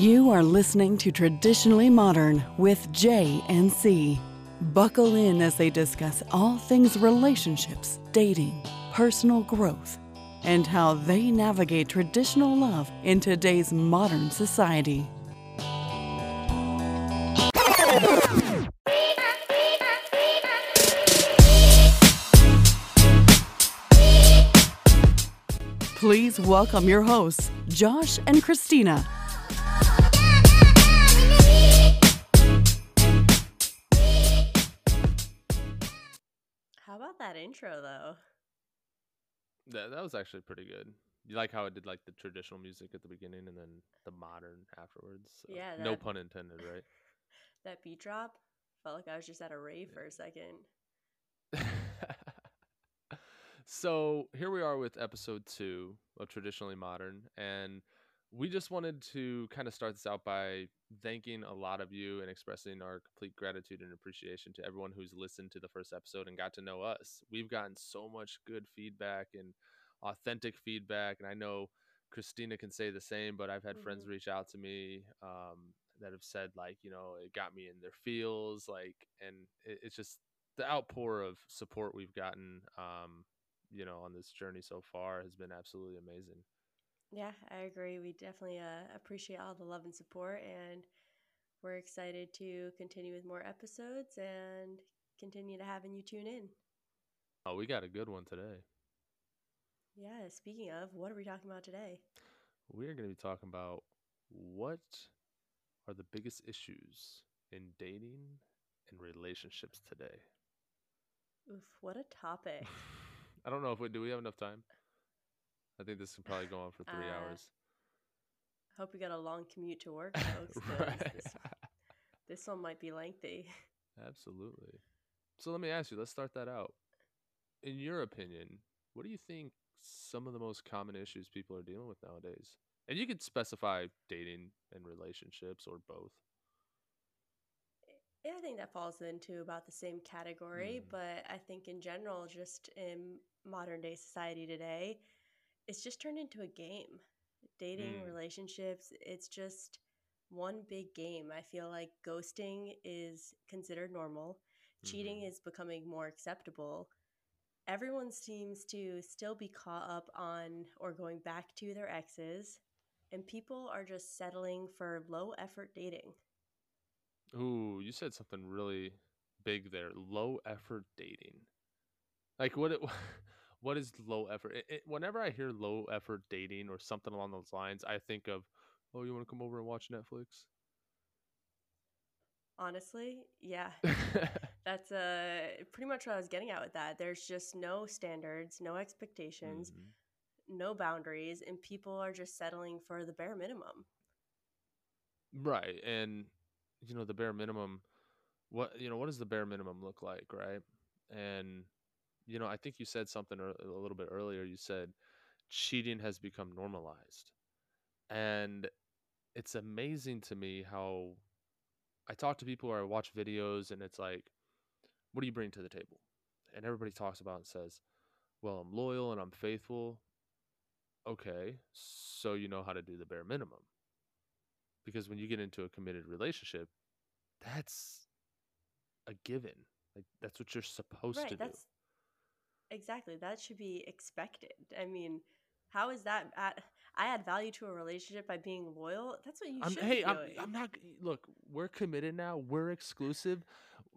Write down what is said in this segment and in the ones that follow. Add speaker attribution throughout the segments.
Speaker 1: You are listening to Traditionally Modern with J and C. Buckle in as they discuss all things relationships, dating, personal growth, and how they navigate traditional love in today's modern society. Please welcome your hosts, Josh and Christina.
Speaker 2: That intro though?
Speaker 3: That that was actually pretty good. You like how it did like the traditional music at the beginning and then the modern afterwards. So,
Speaker 2: Yeah,
Speaker 3: No pun intended, right?
Speaker 2: That beat drop felt like I was just at a rave for a second.
Speaker 3: so here we are with episode two of Traditionally Modern, and we just wanted to kind of start this out by thanking a lot of you and expressing our complete gratitude and appreciation to everyone who's listened to the first episode and got to know us. We've gotten so much good feedback and authentic feedback, and I know Christina can say the same, but I've had friends
Speaker 2: Mhm.
Speaker 3: reach out to me um, that have said like, you know, it got me in their feels, like, and it, it's just the outpour of support we've gotten, um, you know, on this journey so far has been absolutely amazing.
Speaker 2: Yeah, I agree. We definitely uh, appreciate all the love and support, and we're excited to continue with more episodes and continue to having you tune in.
Speaker 3: Oh, we got a good one today.
Speaker 2: Yeah, speaking of, what are we talking about today?
Speaker 3: We're going to be talking about what are the biggest issues in dating and relationships today.
Speaker 2: Oof, what a topic.
Speaker 3: I don't know if we do we have enough time. I think this can probably go on for three
Speaker 2: Uh,
Speaker 3: hours.
Speaker 2: Hope you got a long commute to work, folks.
Speaker 3: right.
Speaker 2: this, this one might be lengthy.
Speaker 3: Absolutely. So let me ask you, let's start that out. In your opinion, what do you think some of the most common issues people are dealing with nowadays? And you could specify dating and relationships or both.
Speaker 2: Yeah, I think that falls into about the same category,
Speaker 3: Mm.
Speaker 2: but I think in general, just in modern day society today, it's just turned into a game. Dating,
Speaker 3: Mm.
Speaker 2: relationships, it's just one big game. I feel like ghosting is considered normal, cheating
Speaker 3: Mhm.
Speaker 2: is becoming more acceptable. Everyone seems to still be caught up on or going back to their exes, and people are just settling for low effort dating.
Speaker 3: Ooh, you said something really big there. Low effort dating. Like what it, what is low effort? It, it, whenever I hear low effort dating or something along those lines, I think of, oh, you want to come over and watch Netflix?
Speaker 2: Honestly, yeah. That's uh pretty much what I was getting at with that. There's just no standards, no expectations,
Speaker 3: Mhm.
Speaker 2: no boundaries, and people are just settling for the bare minimum.
Speaker 3: Right. And you know, the bare minimum what you know, what does the bare minimum look like, right? And you know, I think you said something a little bit earlier. You said cheating has become normalized. And it's amazing to me how I talk to people or I watch videos and it's like, what do you bring to the table? And everybody talks about and says, well, I'm loyal and I'm faithful. Okay, so you know how to do the bare minimum. Because when you get into a committed relationship, that's a given. Like that's what you're supposed to
Speaker 2: right,
Speaker 3: do.
Speaker 2: Exactly that should be expected. I mean, how is that at, I add value to a relationship by being loyal? That's what you
Speaker 3: I'm,
Speaker 2: should
Speaker 3: hey,
Speaker 2: be
Speaker 3: I'm. I'm not. Look, we're committed now. We're exclusive.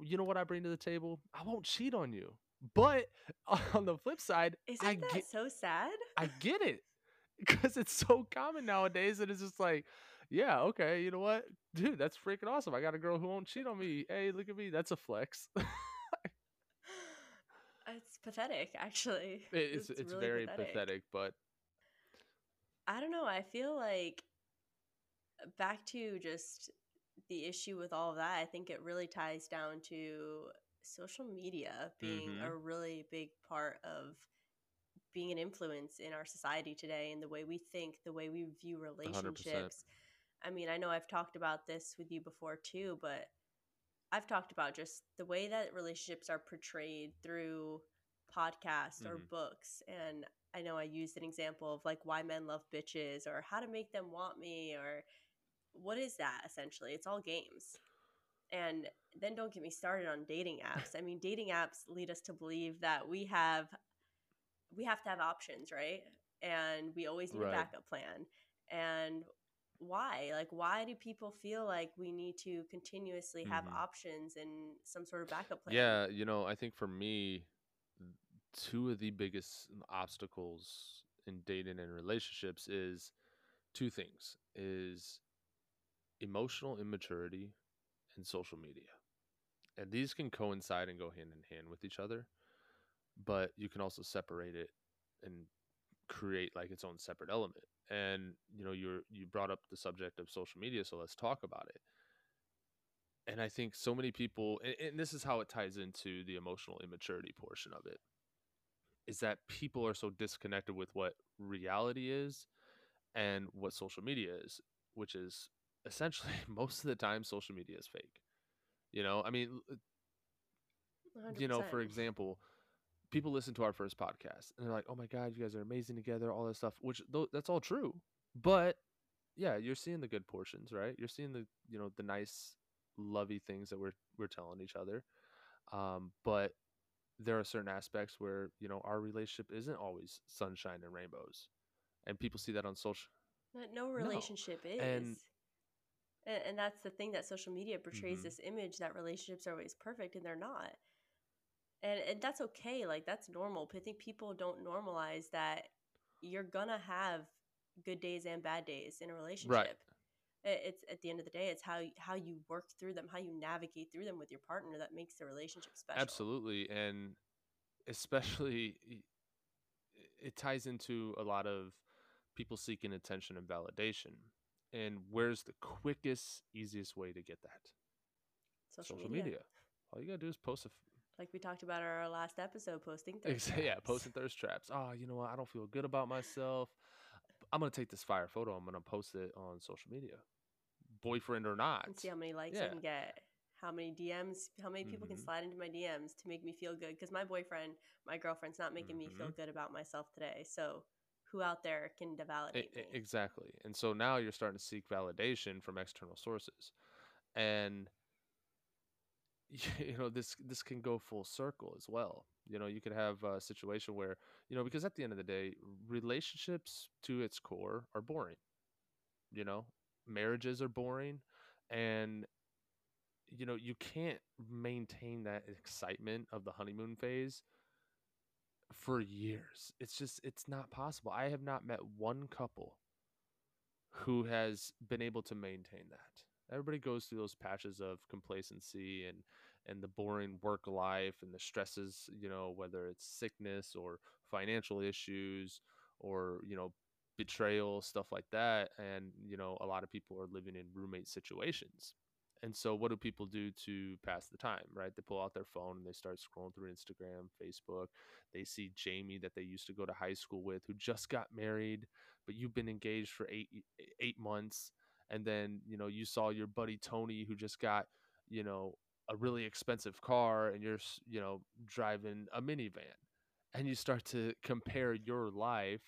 Speaker 3: You know what I bring to the table? I won't cheat on you. But on the flip side,
Speaker 2: Isn't
Speaker 3: I
Speaker 2: that
Speaker 3: get,
Speaker 2: so sad?
Speaker 3: I get it because it's so common nowadays, and it's just like, yeah, okay, you know what, dude, that's freaking awesome. I got a girl who won't cheat on me. Hey, look at me, that's a flex.
Speaker 2: it's pathetic, actually.
Speaker 3: it's it's,
Speaker 2: really
Speaker 3: very pathetic, but
Speaker 2: I don't know. I feel like back to just the issue with all of that, I think it really ties down to social media being
Speaker 3: Mhm.
Speaker 2: a really big part of being an influence in our society today and the way we think, the way we view
Speaker 3: 100%.
Speaker 2: relationships. I mean, I know I've talked about this with you before too, but I've talked about just the way that relationships are portrayed through podcasts or
Speaker 3: Mhm.
Speaker 2: books. And I know I used an example of like why men love bitches or how to make them want me or what is that essentially? It's all games. And then don't get me started on dating apps. I mean, dating apps lead us to believe that we have we have to have options, right? And we always need
Speaker 3: Right.
Speaker 2: a backup plan. And why? Like why do people feel like we need to continuously have
Speaker 3: Mhm.
Speaker 2: options and some sort of backup plan?
Speaker 3: Yeah, you know, I think for me, two of the biggest um, obstacles in dating and relationships is two things is emotional immaturity and social media. And these can coincide and go hand in hand with each other, but you can also separate it and create like its own separate element. And you know, you're you brought up the subject of social media, so let's talk about it and I think so many people, and, and this is how it ties into the emotional immaturity portion of it, is that people are so disconnected with what reality is and what social media is, which is essentially most of the time social media is fake. You know, I mean, l- you know, for example, people listen to our first podcast and they're like, "Oh my god, you guys are amazing together," all this stuff, which tho- that's all true. But yeah, you're seeing the good portions, right? You're seeing the, you know, the nice lovey things that we're we're telling each other. Um, but there are certain aspects where, you know, our relationship isn't always sunshine and rainbows. And people see that on social
Speaker 2: But no relationship is.
Speaker 3: and-
Speaker 2: And, that's the thing that social media portrays
Speaker 3: Mhm.
Speaker 2: this image that relationships are always perfect and they're not. And and that's okay. Like that's normal. But I think people don't normalize that you're gonna have good days and bad days in a relationship. I- It's at the end of the day, it's how how you work through them, how you navigate through them with your partner that makes the relationship special.
Speaker 3: Absolutely, and especially it ties into a lot of people seeking attention and validation. And where's the quickest, easiest way to get that?
Speaker 2: Social, media.
Speaker 3: All you gotta do is post a f-
Speaker 2: Like we talked about in our last episode, posting thirst
Speaker 3: yeah,
Speaker 2: traps.
Speaker 3: posting thirst traps. Oh, you know what? I don't feel good about myself. I'm gonna take this fire photo. I'm gonna post it on social media, boyfriend or not.
Speaker 2: and see how many likes
Speaker 3: Yeah.
Speaker 2: I can get. How many DMs, how many people can
Speaker 3: Mhm.
Speaker 2: slide into my DMs to make me feel good? Because my boyfriend, my girlfriend's not making me feel
Speaker 3: Mhm.
Speaker 2: good about myself today. So, who out there can validate
Speaker 3: e-
Speaker 2: me?
Speaker 3: exactly. And so now you're starting to seek validation from external sources, and you know this this can go full circle as well. You know, you could have a situation where you know because at the end of the day, relationships to its core are boring. You know, marriages are boring, and you know you can't maintain that excitement of the honeymoon phase for years. It's just it's not possible. I have not met one couple who has been able to maintain that. Everybody goes through those patches of complacency and and the boring work life and the stresses you know whether it's sickness or financial issues or you know betrayal stuff like that and you know a lot of people are living in roommate situations and so what do people do to pass the time right? They pull out their phone and they start scrolling through instagram facebook. They see jamie that they used to go to high school with who just got married but you've been engaged for eight eight months and then you know you saw your buddy tony who just got you know a really expensive car and you're you know driving a minivan and you start to compare your life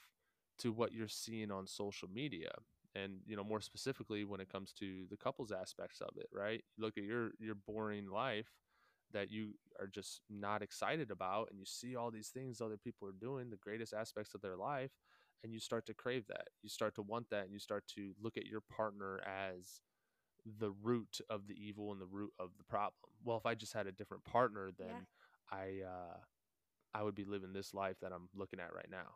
Speaker 3: to what you're seeing on social media and you know more specifically when it comes to the couples aspects of it right? You look at your your boring life that you are just not excited about and you see all these things other people are doing the greatest aspects of their life and you start to crave that. You start to want that and you start to look at your partner as the root of the evil and the root of the problem. Well if i just had a different partner then
Speaker 2: Yeah.
Speaker 3: i uh i would be living this life that i'm looking at right now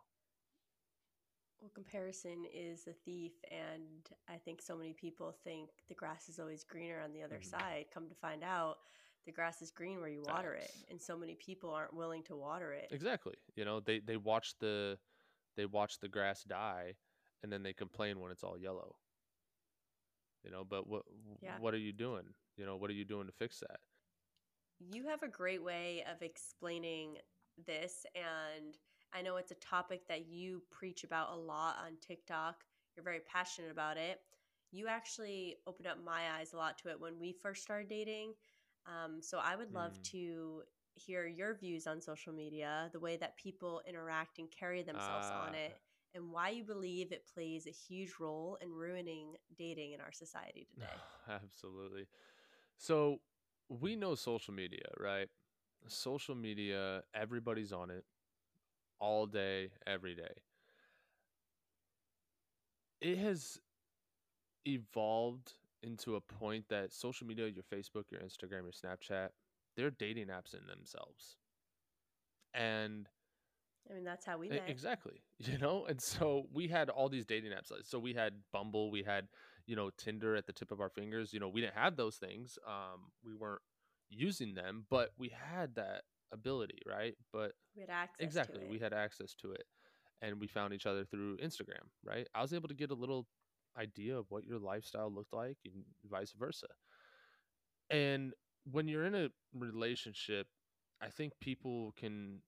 Speaker 2: Well, comparison is a thief, and I think so many people think the grass is always greener on the other
Speaker 3: Mhm.
Speaker 2: side. Come to find out, the grass is green where you water it, and so many people aren't willing to water it.
Speaker 3: Exactly. You know, they they watch the they watch the grass die and then they complain when it's all yellow. You know, but what
Speaker 2: Yeah.
Speaker 3: what are you doing? You know, what are you doing to fix that?
Speaker 2: You have a great way of explaining this, and I know it's a topic that you preach about a lot on TikTok. You're very passionate about it. You actually opened up my eyes a lot to it when we first started dating. Um, so I would love
Speaker 3: Mm.
Speaker 2: to hear your views on social media, the way that people interact and carry themselves on
Speaker 3: Ah,
Speaker 2: it, and why you believe it plays a huge role in ruining dating in our society today.
Speaker 3: Absolutely. So we know social media, right? Social media, everybody's on it all day, every day. It has evolved into a point that social media, your Facebook, your Instagram, your Snapchat, they're dating apps in themselves. And
Speaker 2: I mean, that's how we met.
Speaker 3: Exactly. You know, and so we had all these dating apps. So we had Bumble, we had, you know, Tinder at the tip of our fingers. You know, we didn't have those things. Um, we weren't using them, but we had that ability, right? But
Speaker 2: We had access
Speaker 3: exactly,
Speaker 2: to it.
Speaker 3: we had access to it, and we found each other through Instagram, right? I was able to get a little idea of what your lifestyle looked like, and vice versa. And when you're in a relationship, I think people can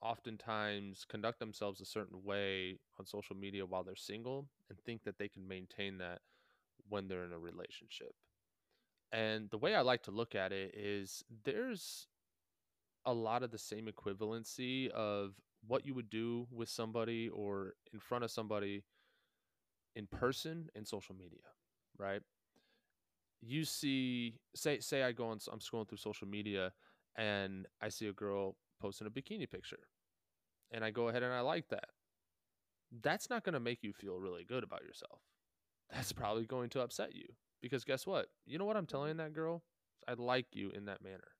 Speaker 3: oftentimes conduct themselves a certain way on social media while they're single and think that they can maintain that when they're in a relationship. And the way I like to look at it is there's a lot of the same equivalency of what you would do with somebody or in front of somebody in person and social media, right? You see, say, say I go on, I'm scrolling through social media and I see a girl posting a bikini picture and I go ahead and I like that. That's not going to make you feel really good about yourself. That's probably going to upset you because guess what? You know what I'm telling that girl? I like you in that manner.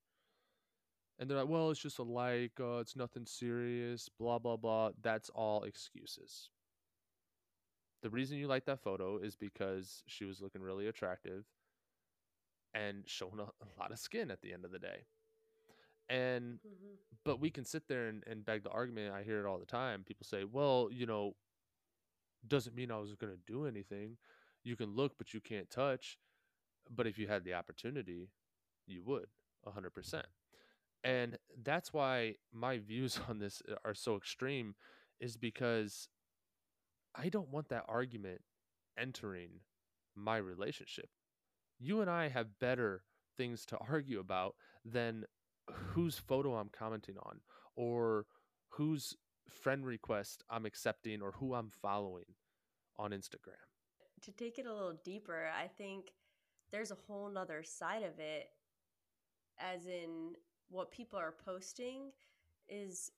Speaker 3: And they're like, well, it's just a like, uh, it's nothing serious, blah, blah, blah. That's all excuses. The reason you like that photo is because she was looking really attractive and showing a, a lot of skin at the end of the day. And
Speaker 2: Mhm.
Speaker 3: but we can sit there and, and beg the argument. I hear it all the time. People say, well, you know, doesn't mean I was going to do anything. You can look, but you can't touch. But if you had the opportunity, you would 100%. And that's why my views on this uh, are so extreme, is because I don't want that argument entering my relationship. You and I have better things to argue about than whose photo I'm commenting on or whose friend request I'm accepting or who I'm following on Instagram.
Speaker 2: to take it a little deeper, I think there's a whole nother side of it, as in what people are posting is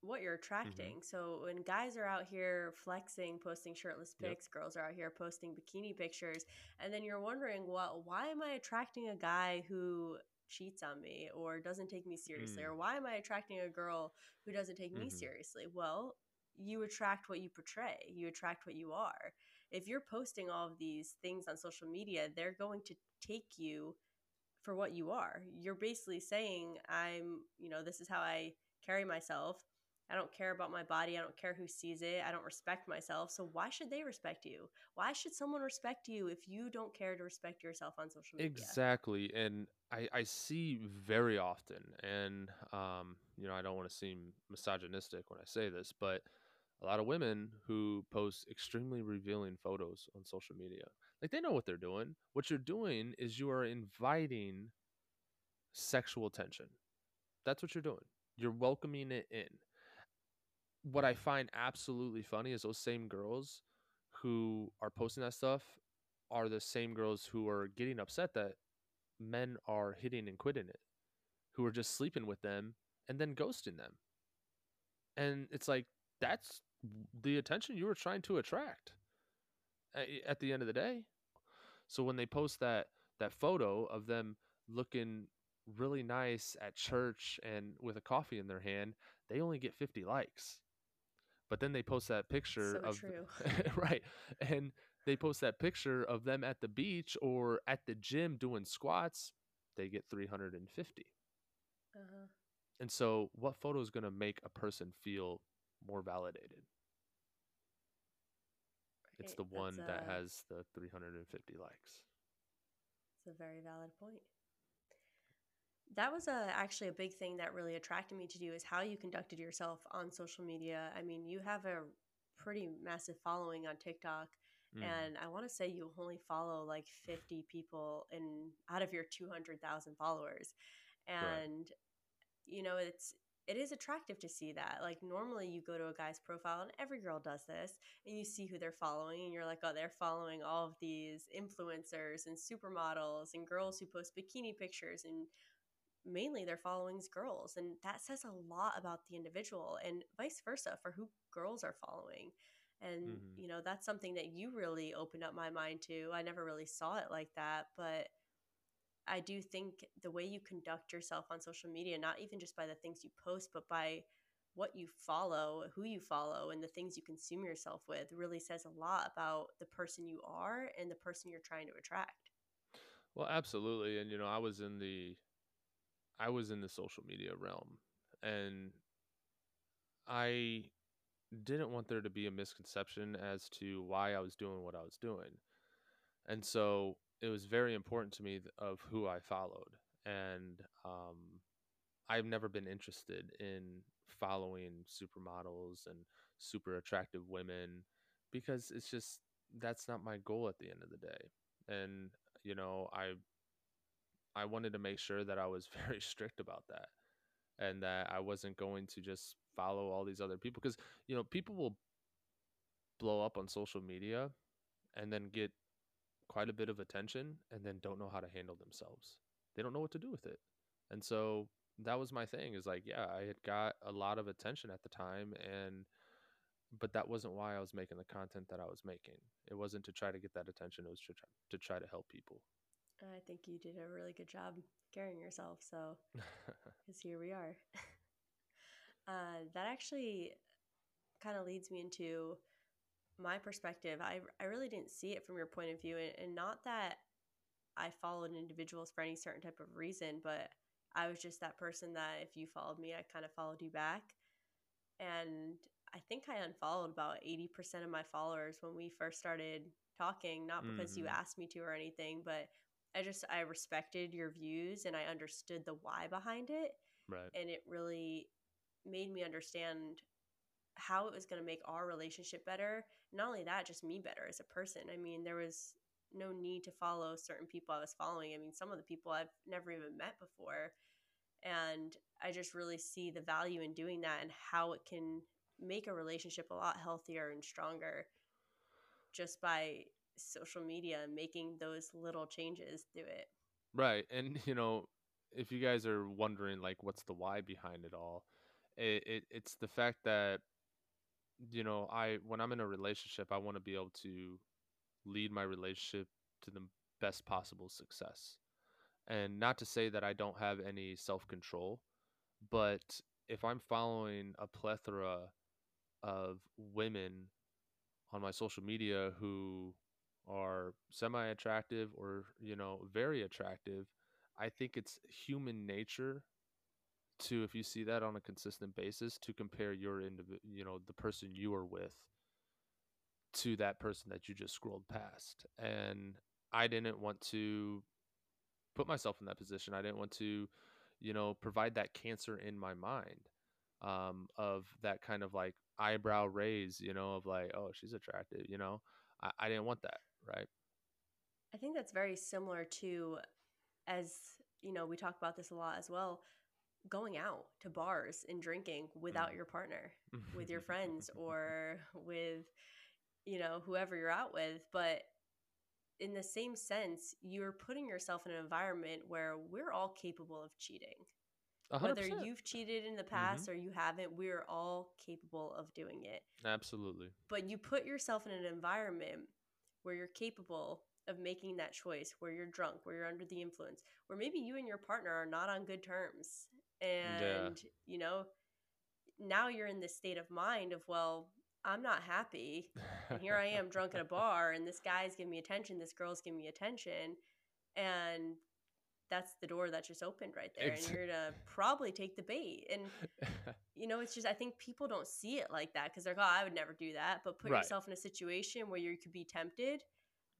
Speaker 2: what you're attracting. So when guys are out here flexing, posting shirtless
Speaker 3: Yep.
Speaker 2: pics, girls are out here posting bikini pictures, and then you're wondering, well, why am I attracting a guy who cheats on me or doesn't take me seriously?
Speaker 3: Mm.
Speaker 2: Or why am I attracting a girl who doesn't take me
Speaker 3: Mhm.
Speaker 2: seriously? Well, you attract what you portray. You attract what you are if you're posting all of these things on social media, they're going to take you for what you are. You're basically saying, I'm, you know, this is how I carry myself. I don't care about my body. I don't care who sees it. I don't respect myself. So why should they respect you? Why should someone respect you if you don't care to respect yourself on social media?
Speaker 3: Exactly. And I, I see very often, and, um, you know, I don't want to seem misogynistic when I say this, but a lot of women who post extremely revealing photos on social media. Like they know what they're doing. What you're doing is you are inviting sexual tension. That's what you're doing. You're welcoming it in. What I mm-hmm. find absolutely funny is those same girls who are posting that stuff are the same girls who are getting upset that men are hitting and quitting it, who are just sleeping with them and then ghosting them. And it's like, that's the attention you were trying to attract at the end of the day. So when they post that that photo of them looking really nice at church and with a coffee in their hand, they only get 50 likes. But then they post that picture
Speaker 2: So
Speaker 3: of
Speaker 2: true.
Speaker 3: right. And they post that picture of them at the beach or at the gym doing squats, they get 350.
Speaker 2: Uh-huh.
Speaker 3: And so what photo is going to make a person feel more validated? It's the one
Speaker 2: that's
Speaker 3: that has the 350 likes.
Speaker 2: It's a very valid point. That was a, actually a big thing that really attracted me to do is how you conducted yourself on social media. I mean, you have a pretty massive following on TikTok,
Speaker 3: Mm.
Speaker 2: and I want to say you only follow like 50 people in out of your 200,000 followers.
Speaker 3: Right.
Speaker 2: And you know, it's it is attractive to see that. Like normally you go to a guy's profile and every girl does this and you see who they're following and you're like, "Oh, they're following all of these influencers and supermodels and girls who post bikini pictures and mainly they're following girls." And that says a lot about the individual and vice versa for who girls are following. And
Speaker 3: hmm
Speaker 2: you know, that's something that you really opened up my mind to. I never really saw it like that, but I do think the way you conduct yourself on social media, not even just by the things you post, but by what you follow, who you follow, and the things you consume yourself with, really says a lot about the person you are and the person you're trying to attract.
Speaker 3: Well, absolutely. And you know, I was in the I was in the social media realm and I didn't want there to be a misconception as to why I was doing what I was doing. And so it was very important to me of who I followed. And um, I've never been interested in following supermodels and super attractive women because it's just that's not my goal at the end of the day. And you know, I I wanted to make sure that I was very strict about that and that I wasn't going to just follow all these other people because you know, people will blow up on social media and then get quite a bit of attention and then don't know how to handle themselves. They don't know what to do with it. And so that was my thing is like, yeah, I had got a lot of attention at the time and but that wasn't why I was making the content that I was making. It wasn't to try to get that attention, it was to try, to try to help people.
Speaker 2: I think you did a really good job carrying yourself. So, because here we are. uh, that actually kind of leads me into my perspective. I, I really didn't see it from your point of view, and, and not that I followed individuals for any certain type of reason, but I was just that person that if you followed me, I kind of followed you back. And I think I unfollowed about 80% of my followers when we first started talking, not because you
Speaker 3: hmm
Speaker 2: asked me to or anything, but I just I respected your views and I understood the why behind it
Speaker 3: Right.
Speaker 2: and it really made me understand how it was going to make our relationship better. Not only that, just me better as a person. I mean, there was no need to follow certain people I was following. I mean, some of the people I've never even met before. And I just really see the value in doing that and how it can make a relationship a lot healthier and stronger just by social media and making those little changes through it.
Speaker 3: Right. And you know, if you guys are wondering like what's the why behind it all, it, it it's the fact that you know, I when I'm in a relationship, I want to be able to lead my relationship to the best possible success. And not to say that I don't have any self-control, but if I'm following a plethora of women on my social media who are semi attractive or, you know, very attractive, I think it's human nature to, if you see that on a consistent basis, to compare your individual, you know, the person you are with to that person that you just scrolled past. And I didn't want to put myself in that position. I didn't want to, you know, provide that cancer in my mind um, of that kind of like eyebrow raise, you know, of like, oh, she's attractive, you know. I, I didn't want that, right?
Speaker 2: I think that's very similar to as you know, we talk about this a lot as well, going out to bars and drinking without your partner, with your friends or with you know, whoever you're out with, but in the same sense, you're putting yourself in an environment where we're all capable of cheating.
Speaker 3: A hundred
Speaker 2: Whether you've cheated in the
Speaker 3: Mm-hmm.
Speaker 2: past or you haven't, we're all capable of doing it.
Speaker 3: Absolutely.
Speaker 2: But you put yourself in an environment where you're capable of making that choice, where you're drunk, where you're under the influence, where maybe you and your partner are not on good terms.
Speaker 3: Yeah.
Speaker 2: And, you know, now you're in this state of mind of, well, I'm not happy. And here I am drunk at a bar, and this guy's giving me attention, this girl's giving me attention. And that's the door that just opened right there. And you're going to probably take the bait. And you know, it's just I think people don't see it like that because they're like, oh, I would never do that. But put
Speaker 3: Right.
Speaker 2: yourself in a situation where you could be tempted.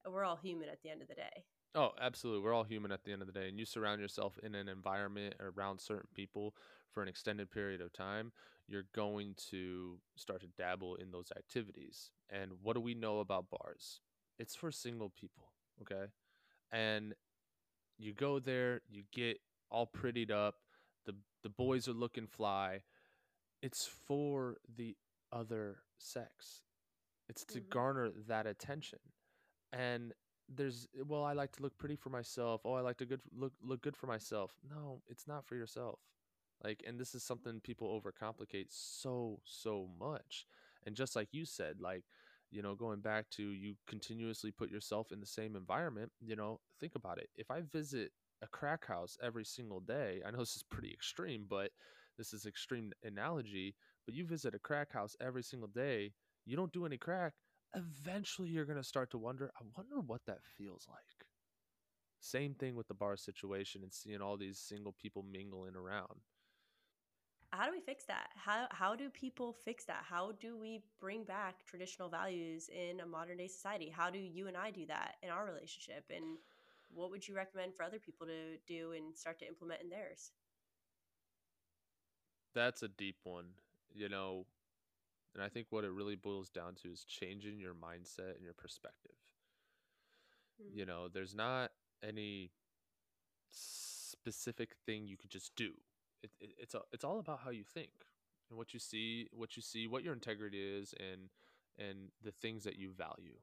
Speaker 2: We're all human at the end of the day.
Speaker 3: Oh, absolutely. We're all human at the end of the day. And you surround yourself in an environment around certain people for an extended period of time, you're going to start to dabble in those activities. And what do we know about bars? It's for single people, okay? And you go there, you get all prettied up, the the boys are looking fly, it's for the other sex. It's to
Speaker 2: Mhm.
Speaker 3: garner that attention. And there's eh, well, I like to look pretty for myself. Oh, I like to good look look good for myself. No, it's not for yourself. Like and this is something people overcomplicate so so much. And just like you said, like you know, going back to you continuously put yourself in the same environment, you know, think about it. If I visit a crack house every single day, I know this is pretty extreme, but this is extreme analogy, but you visit a crack house every single day, you don't do any crack, eventually you're going to start to wonder, I wonder what that feels like. Same thing with the bar situation and seeing all these single people mingling around.
Speaker 2: How do we fix that? How how do people fix that? How do we bring back traditional values in a modern day society? How do you and I do that in our relationship? And what would you recommend for other people to do and start to implement in theirs?
Speaker 3: That's a deep one, you know, and I think what it really boils down to is changing your mindset and your perspective.
Speaker 2: Hmm.
Speaker 3: You know, there's not any specific thing you could just do. It, it, it's a, it's all about how you think and what you see, what you see, what your integrity is, and and the things that you value.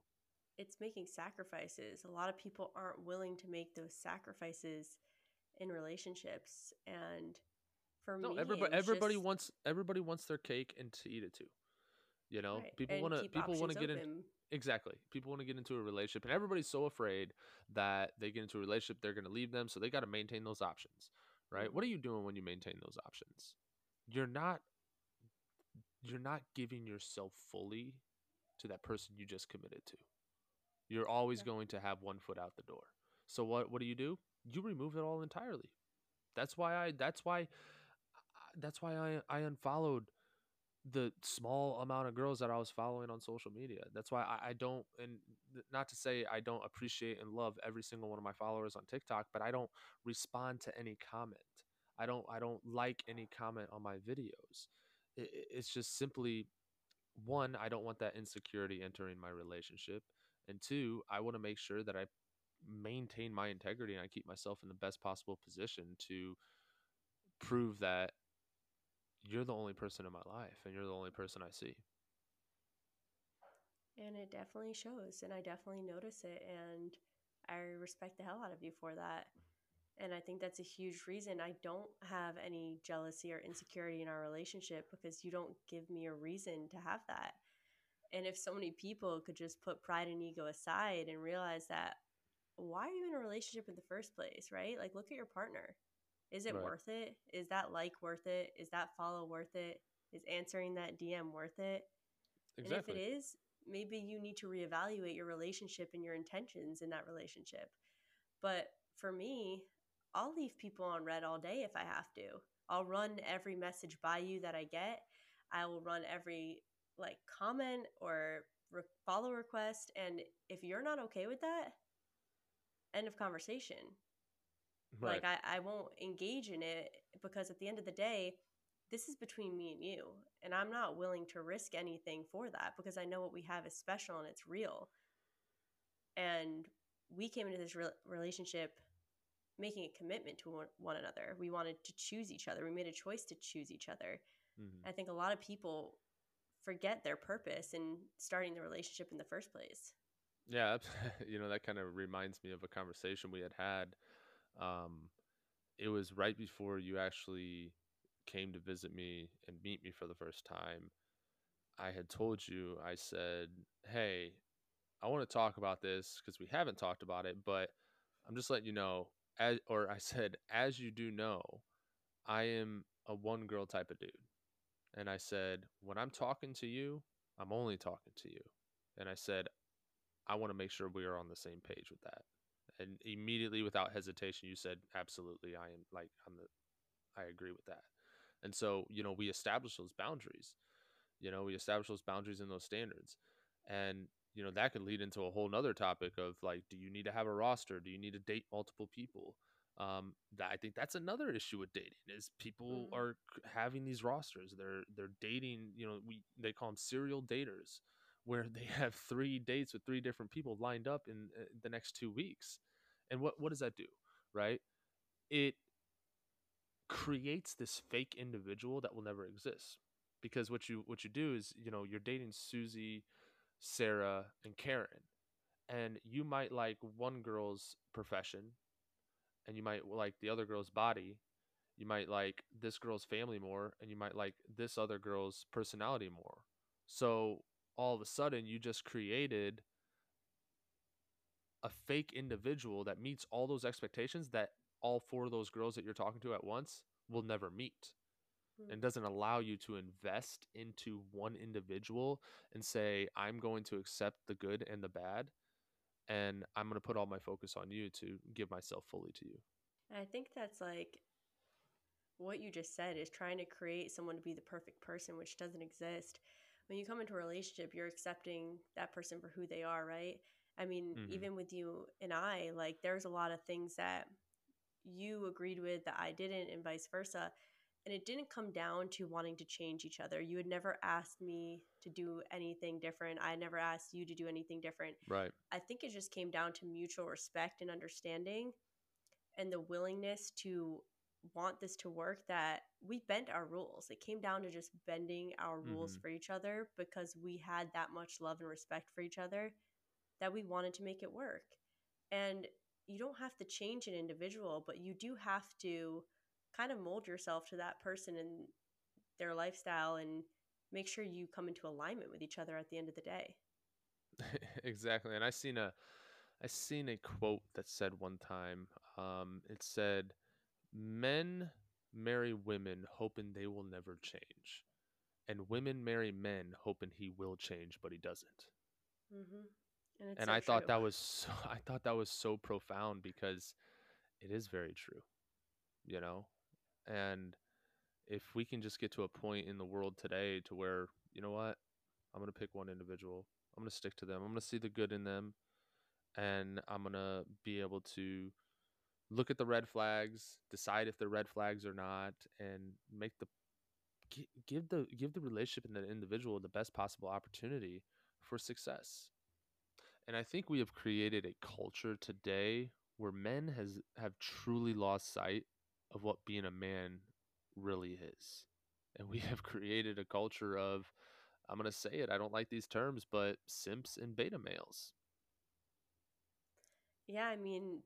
Speaker 2: It's making sacrifices. A lot of people aren't willing to make those sacrifices in relationships. And for
Speaker 3: No,
Speaker 2: me,
Speaker 3: everybody everybody
Speaker 2: just-
Speaker 3: wants everybody wants their cake and to eat it too. You know,
Speaker 2: right,
Speaker 3: people want to people want to get in exactly. People want to get into a relationship, and everybody's so afraid that they get into a relationship, they're going to leave them, so they got to maintain those options, right? What are you doing when you maintain those options? You're not you're not giving yourself fully to that person you just committed to. You're always
Speaker 2: Yeah.
Speaker 3: going to have one foot out the door. So what what do you do? You remove it all entirely. That's why I that's why that's why I I unfollowed the small amount of girls that I was following on social media. That's why I, I don't and not to say I don't appreciate and love every single one of my followers on TikTok, but I don't respond to any comment. I don't I don't like any comment on my videos. It- it's just simply one, I don't want that insecurity entering my relationship. And two, I want to make sure that I maintain my integrity and I keep myself in the best possible position to prove that you're the only person in my life and you're the only person I see.
Speaker 2: And it definitely shows. And I definitely notice it. And I respect the hell out of you for that. And I think that's a huge reason I don't have any jealousy or insecurity in our relationship because you don't give me a reason to have that. And if so many people could just put pride and ego aside and realize that, why are you in a relationship in the first place, right? Like, look at your partner. Is it
Speaker 3: Right.
Speaker 2: worth it? Is that like worth it? Is that follow worth it? Is answering that DM worth it?
Speaker 3: Exactly.
Speaker 2: And if it is, maybe you need to reevaluate your relationship and your intentions in that relationship. But for me, I'll leave people on red all day if I have to. I'll run every message by you that I get. I will run every like comment or re- follow request and if you're not okay with that, end of conversation.
Speaker 3: Right.
Speaker 2: Like I, I won't engage in it because at the end of the day, this is between me and you. And I'm not willing to risk anything for that because I know what we have is special and it's real. And we came into this re- relationship making a commitment to one, one another. We wanted to choose each other. We made a choice to choose each other.
Speaker 3: Mhm.
Speaker 2: I think a lot of people forget their purpose in starting the relationship in the first place.
Speaker 3: Yeah, you know that kind of reminds me of a conversation we had had. Um, it was right before you actually came to visit me and meet me for the first time. I had told you, I said, "Hey, I want to talk about this because we haven't talked about it, but I'm just letting you know." As or I said, as you do know, I am a one girl type of dude, and I said, when I'm talking to you, I'm only talking to you, and I said, I want to make sure we are on the same page with that. And immediately, without hesitation, you said, "Absolutely, I am like I'm the, I agree with that." And so, you know, we establish those boundaries. You know, we establish those boundaries and those standards, and you know that could lead into a whole nother topic of like, do you need to have a roster? Do you need to date multiple people? Um, that I think that's another issue with dating is people
Speaker 2: Mhm.
Speaker 3: are having these rosters. They're they're dating. You know, we they call them serial daters where they have three dates with three different people lined up in uh, the next two weeks. And what what does that do? Right? It creates this fake individual that will never exist. because what you what you do is you know you're dating Susie, Sarah, and Karen, and you might like one girl's profession, and you might like the other girl's body, you might like this girl's family more, and you might like this other girl's personality more. So all of a sudden, you just created a fake individual that meets all those expectations that all four of those girls that you're talking to at once will never meet hmm. and doesn't allow you to invest into one individual and say i'm going to accept the good and the bad and i'm going to put all my focus on you to give myself fully to you
Speaker 2: And I think that's like what you just said is trying to create someone to be the perfect person, which doesn't exist. When you come into a relationship, you're accepting that person for who they are, right? I mean,
Speaker 3: Mhm.
Speaker 2: even with you and I, like there's a lot of things that you agreed with that I didn't, and vice versa. And it didn't come down to wanting to change each other. You had never asked me to do anything different. I never asked you to do anything different.
Speaker 3: right
Speaker 2: I think it just came down to mutual respect and understanding and the willingness to want this to work that we bent our rules. It came down to just bending our rules
Speaker 3: Mhm.
Speaker 2: for each other because we had that much love and respect for each other that we wanted to make it work. And you don't have to change an individual, but you do have to kind of mold yourself to that person and their lifestyle and make sure you come into alignment with each other at the end of the day.
Speaker 3: exactly and i seen a i seen a quote that said one time um it said men marry women hoping they will never change and women marry men hoping he will change but he doesn't.
Speaker 2: Mm-hmm. And,
Speaker 3: and
Speaker 2: so
Speaker 3: i thought that was so i thought that was so profound because it is very true you know? And if we can just get to a point in the world today to where you know what? I'm going to pick one individual. I'm going to stick to them. I'm going to see the good in them. And i'm going to be able to look at the red flags decide if they're red flags or not and make the give the give the relationship and the individual the best possible opportunity for success. And i think we have created a culture today where men has have truly lost sight of what being a man really is. And we have created a culture of i'm going to say it i don't like these terms but simps and beta males.
Speaker 2: Yeah, I mean,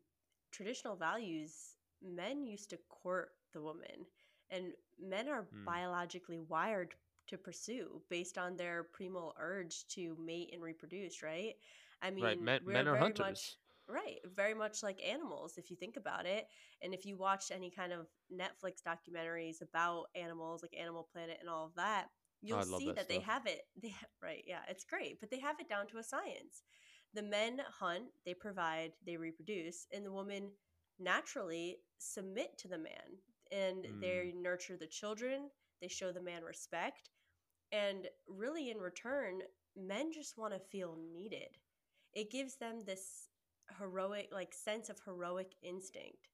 Speaker 2: traditional values, men used to court the woman, and men are
Speaker 3: Mm.
Speaker 2: biologically wired to pursue based on their primal urge to mate and reproduce, right? I mean,
Speaker 3: right men, men are
Speaker 2: very
Speaker 3: hunters
Speaker 2: much right, very much like animals if you think about it. And if you watch any kind of Netflix documentaries about animals like Animal Planet and all of that, you'll
Speaker 3: Oh,
Speaker 2: see
Speaker 3: that
Speaker 2: that they have it they right, yeah, it's great, but they have it down to a science the men hunt, they provide, they reproduce, and the women naturally submit to the man and
Speaker 3: Mm.
Speaker 2: they nurture the children, they show the man respect, and really in return, men just want to feel needed. It gives them this heroic like sense of heroic instinct.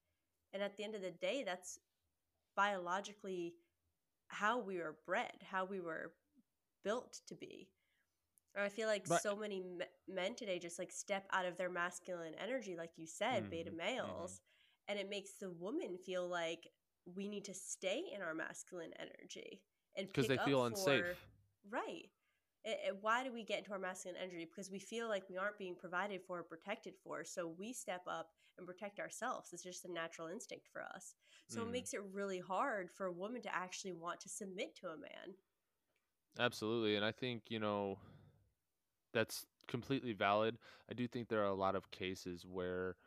Speaker 2: And at the end of the day, that's biologically how we were bred, how we were built to be. I feel like
Speaker 3: Right.
Speaker 2: so many me- men today just like step out of their masculine energy, like you said, beta
Speaker 3: Mhm, mhm.
Speaker 2: males, and it makes the woman feel like we need to stay in our masculine energy and
Speaker 3: because they feel
Speaker 2: up
Speaker 3: unsafe
Speaker 2: right. It, it- why do we get into our masculine energy? Because we feel like we aren't being provided for or protected for. So we step up and protect ourselves. It's just a natural instinct for us. So it
Speaker 3: Mhm.
Speaker 2: makes it really hard for a woman to actually want to submit to a man.
Speaker 3: Absolutely. And I think, you know, that's completely valid. I do think there are a lot of cases where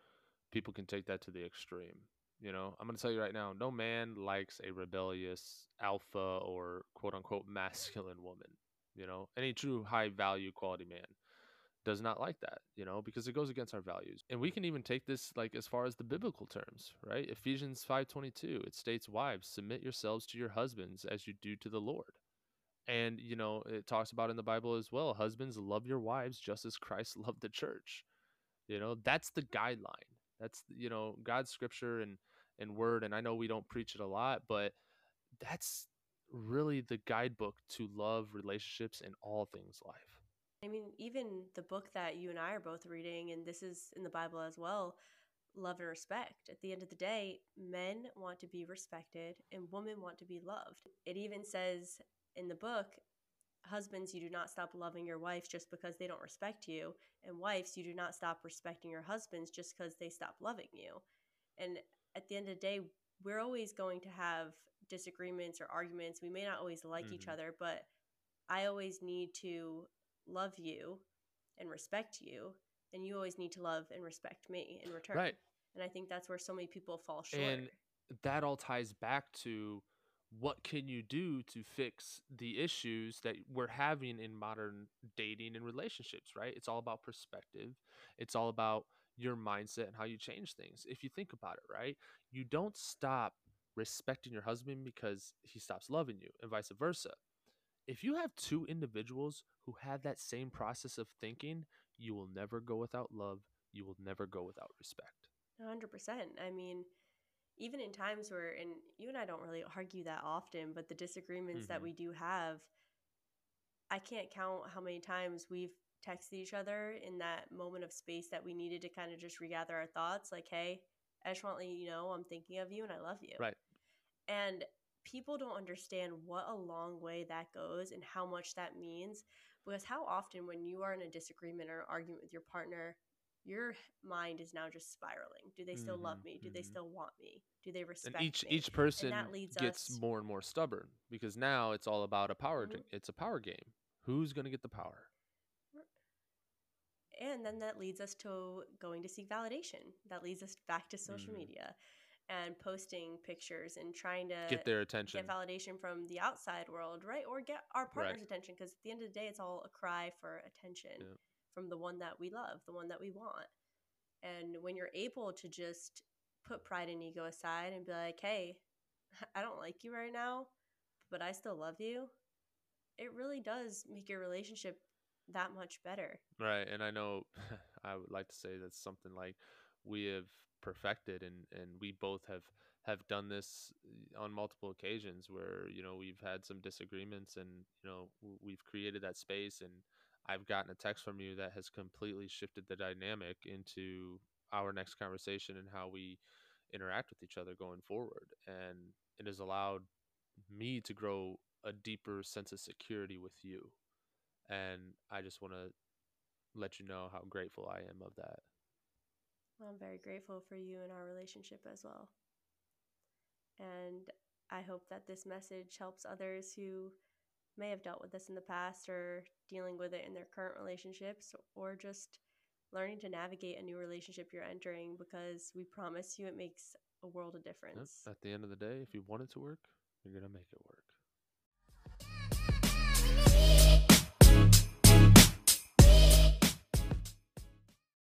Speaker 3: people can take that to the extreme. You know, I'm going to tell you right now no man likes a rebellious alpha or quote unquote masculine woman. You know, any true high value quality man does not like that, you know, because it goes against our values. And we can even take this like as far as the biblical terms, right? Ephesians 5:22, it states wives, submit yourselves to your husbands as you do to the Lord. And you know, it talks about in the Bible as well, husbands love your wives just as Christ loved the church. You know, that's the guideline. That's you know, God's scripture and and word and I know we don't preach it a lot, but that's really the guidebook to love relationships in all things life.
Speaker 2: I mean, even the book that you and I are both reading, and this is in the Bible as well, love and respect. At the end of the day, men want to be respected and women want to be loved. It even says in the book, husbands, you do not stop loving your wife just because they don't respect you. And wives, you do not stop respecting your husbands just because they stop loving you. And at the end of the day, we're always going to have disagreements or arguments. We may not always like mm-hmm. each other, but I always need to love you and respect you. And you always need to love and respect me in return.
Speaker 3: Right.
Speaker 2: And I think that's where so many people fall short.
Speaker 3: And that all ties back to what can you do to fix the issues that we're having in modern dating and relationships, right? It's all about perspective. It's all about your mindset and how you change things. If you think about it, right? You don't stop respecting your husband because he stops loving you and vice versa. If you have two individuals who have that same process of thinking, you will never go without love. You will never go without respect.
Speaker 2: 100%. I mean, even in times where, and you and I don't really argue that often, but the disagreements mm-hmm. that we do have, I can't count how many times we've texted each other in that moment of space that we needed to kind of just regather our thoughts like, hey, I just want to let you know I'm thinking of you and I love you.
Speaker 3: Right.
Speaker 2: And people don't understand what a long way that goes and how much that means. Because how often, when you are in a disagreement or argument with your partner, your mind is now just spiraling. Do they still mm-hmm, love me? Do mm-hmm. they still want me? Do they respect
Speaker 3: and each
Speaker 2: me?
Speaker 3: each person gets us... more and more stubborn because now it's all about a power. Mm-hmm. It's a power game. Who's going to get the power?
Speaker 2: And then that leads us to going to seek validation. That leads us back to social mm-hmm. media and posting pictures and trying to
Speaker 3: get their attention,
Speaker 2: get validation from the outside world, right? Or get our partner's right. attention because at the end of the day, it's all a cry for attention. Yeah from the one that we love, the one that we want. And when you're able to just put pride and ego aside and be like, hey, I don't like you right now, but I still love you, it really does make your relationship that much better.
Speaker 3: Right. And I know I would like to say that's something like we have perfected and, and we both have have done this uh, on multiple occasions where you know we've had some disagreements and you know we've created that space and I've gotten a text from you that has completely shifted the dynamic into our next conversation and how we interact with each other going forward. And it has allowed me to grow a deeper sense of security with you. And I just want to let you know how grateful I am of that.
Speaker 2: Well, I'm very grateful for you and our relationship as well. And I hope that this message helps others who may have dealt with this in the past or dealing with it in their current relationships or just learning to navigate a new relationship you're entering because we promise you it makes a world of difference.
Speaker 3: Yep. At the end of the day, if you want it to work, you're going to make it work.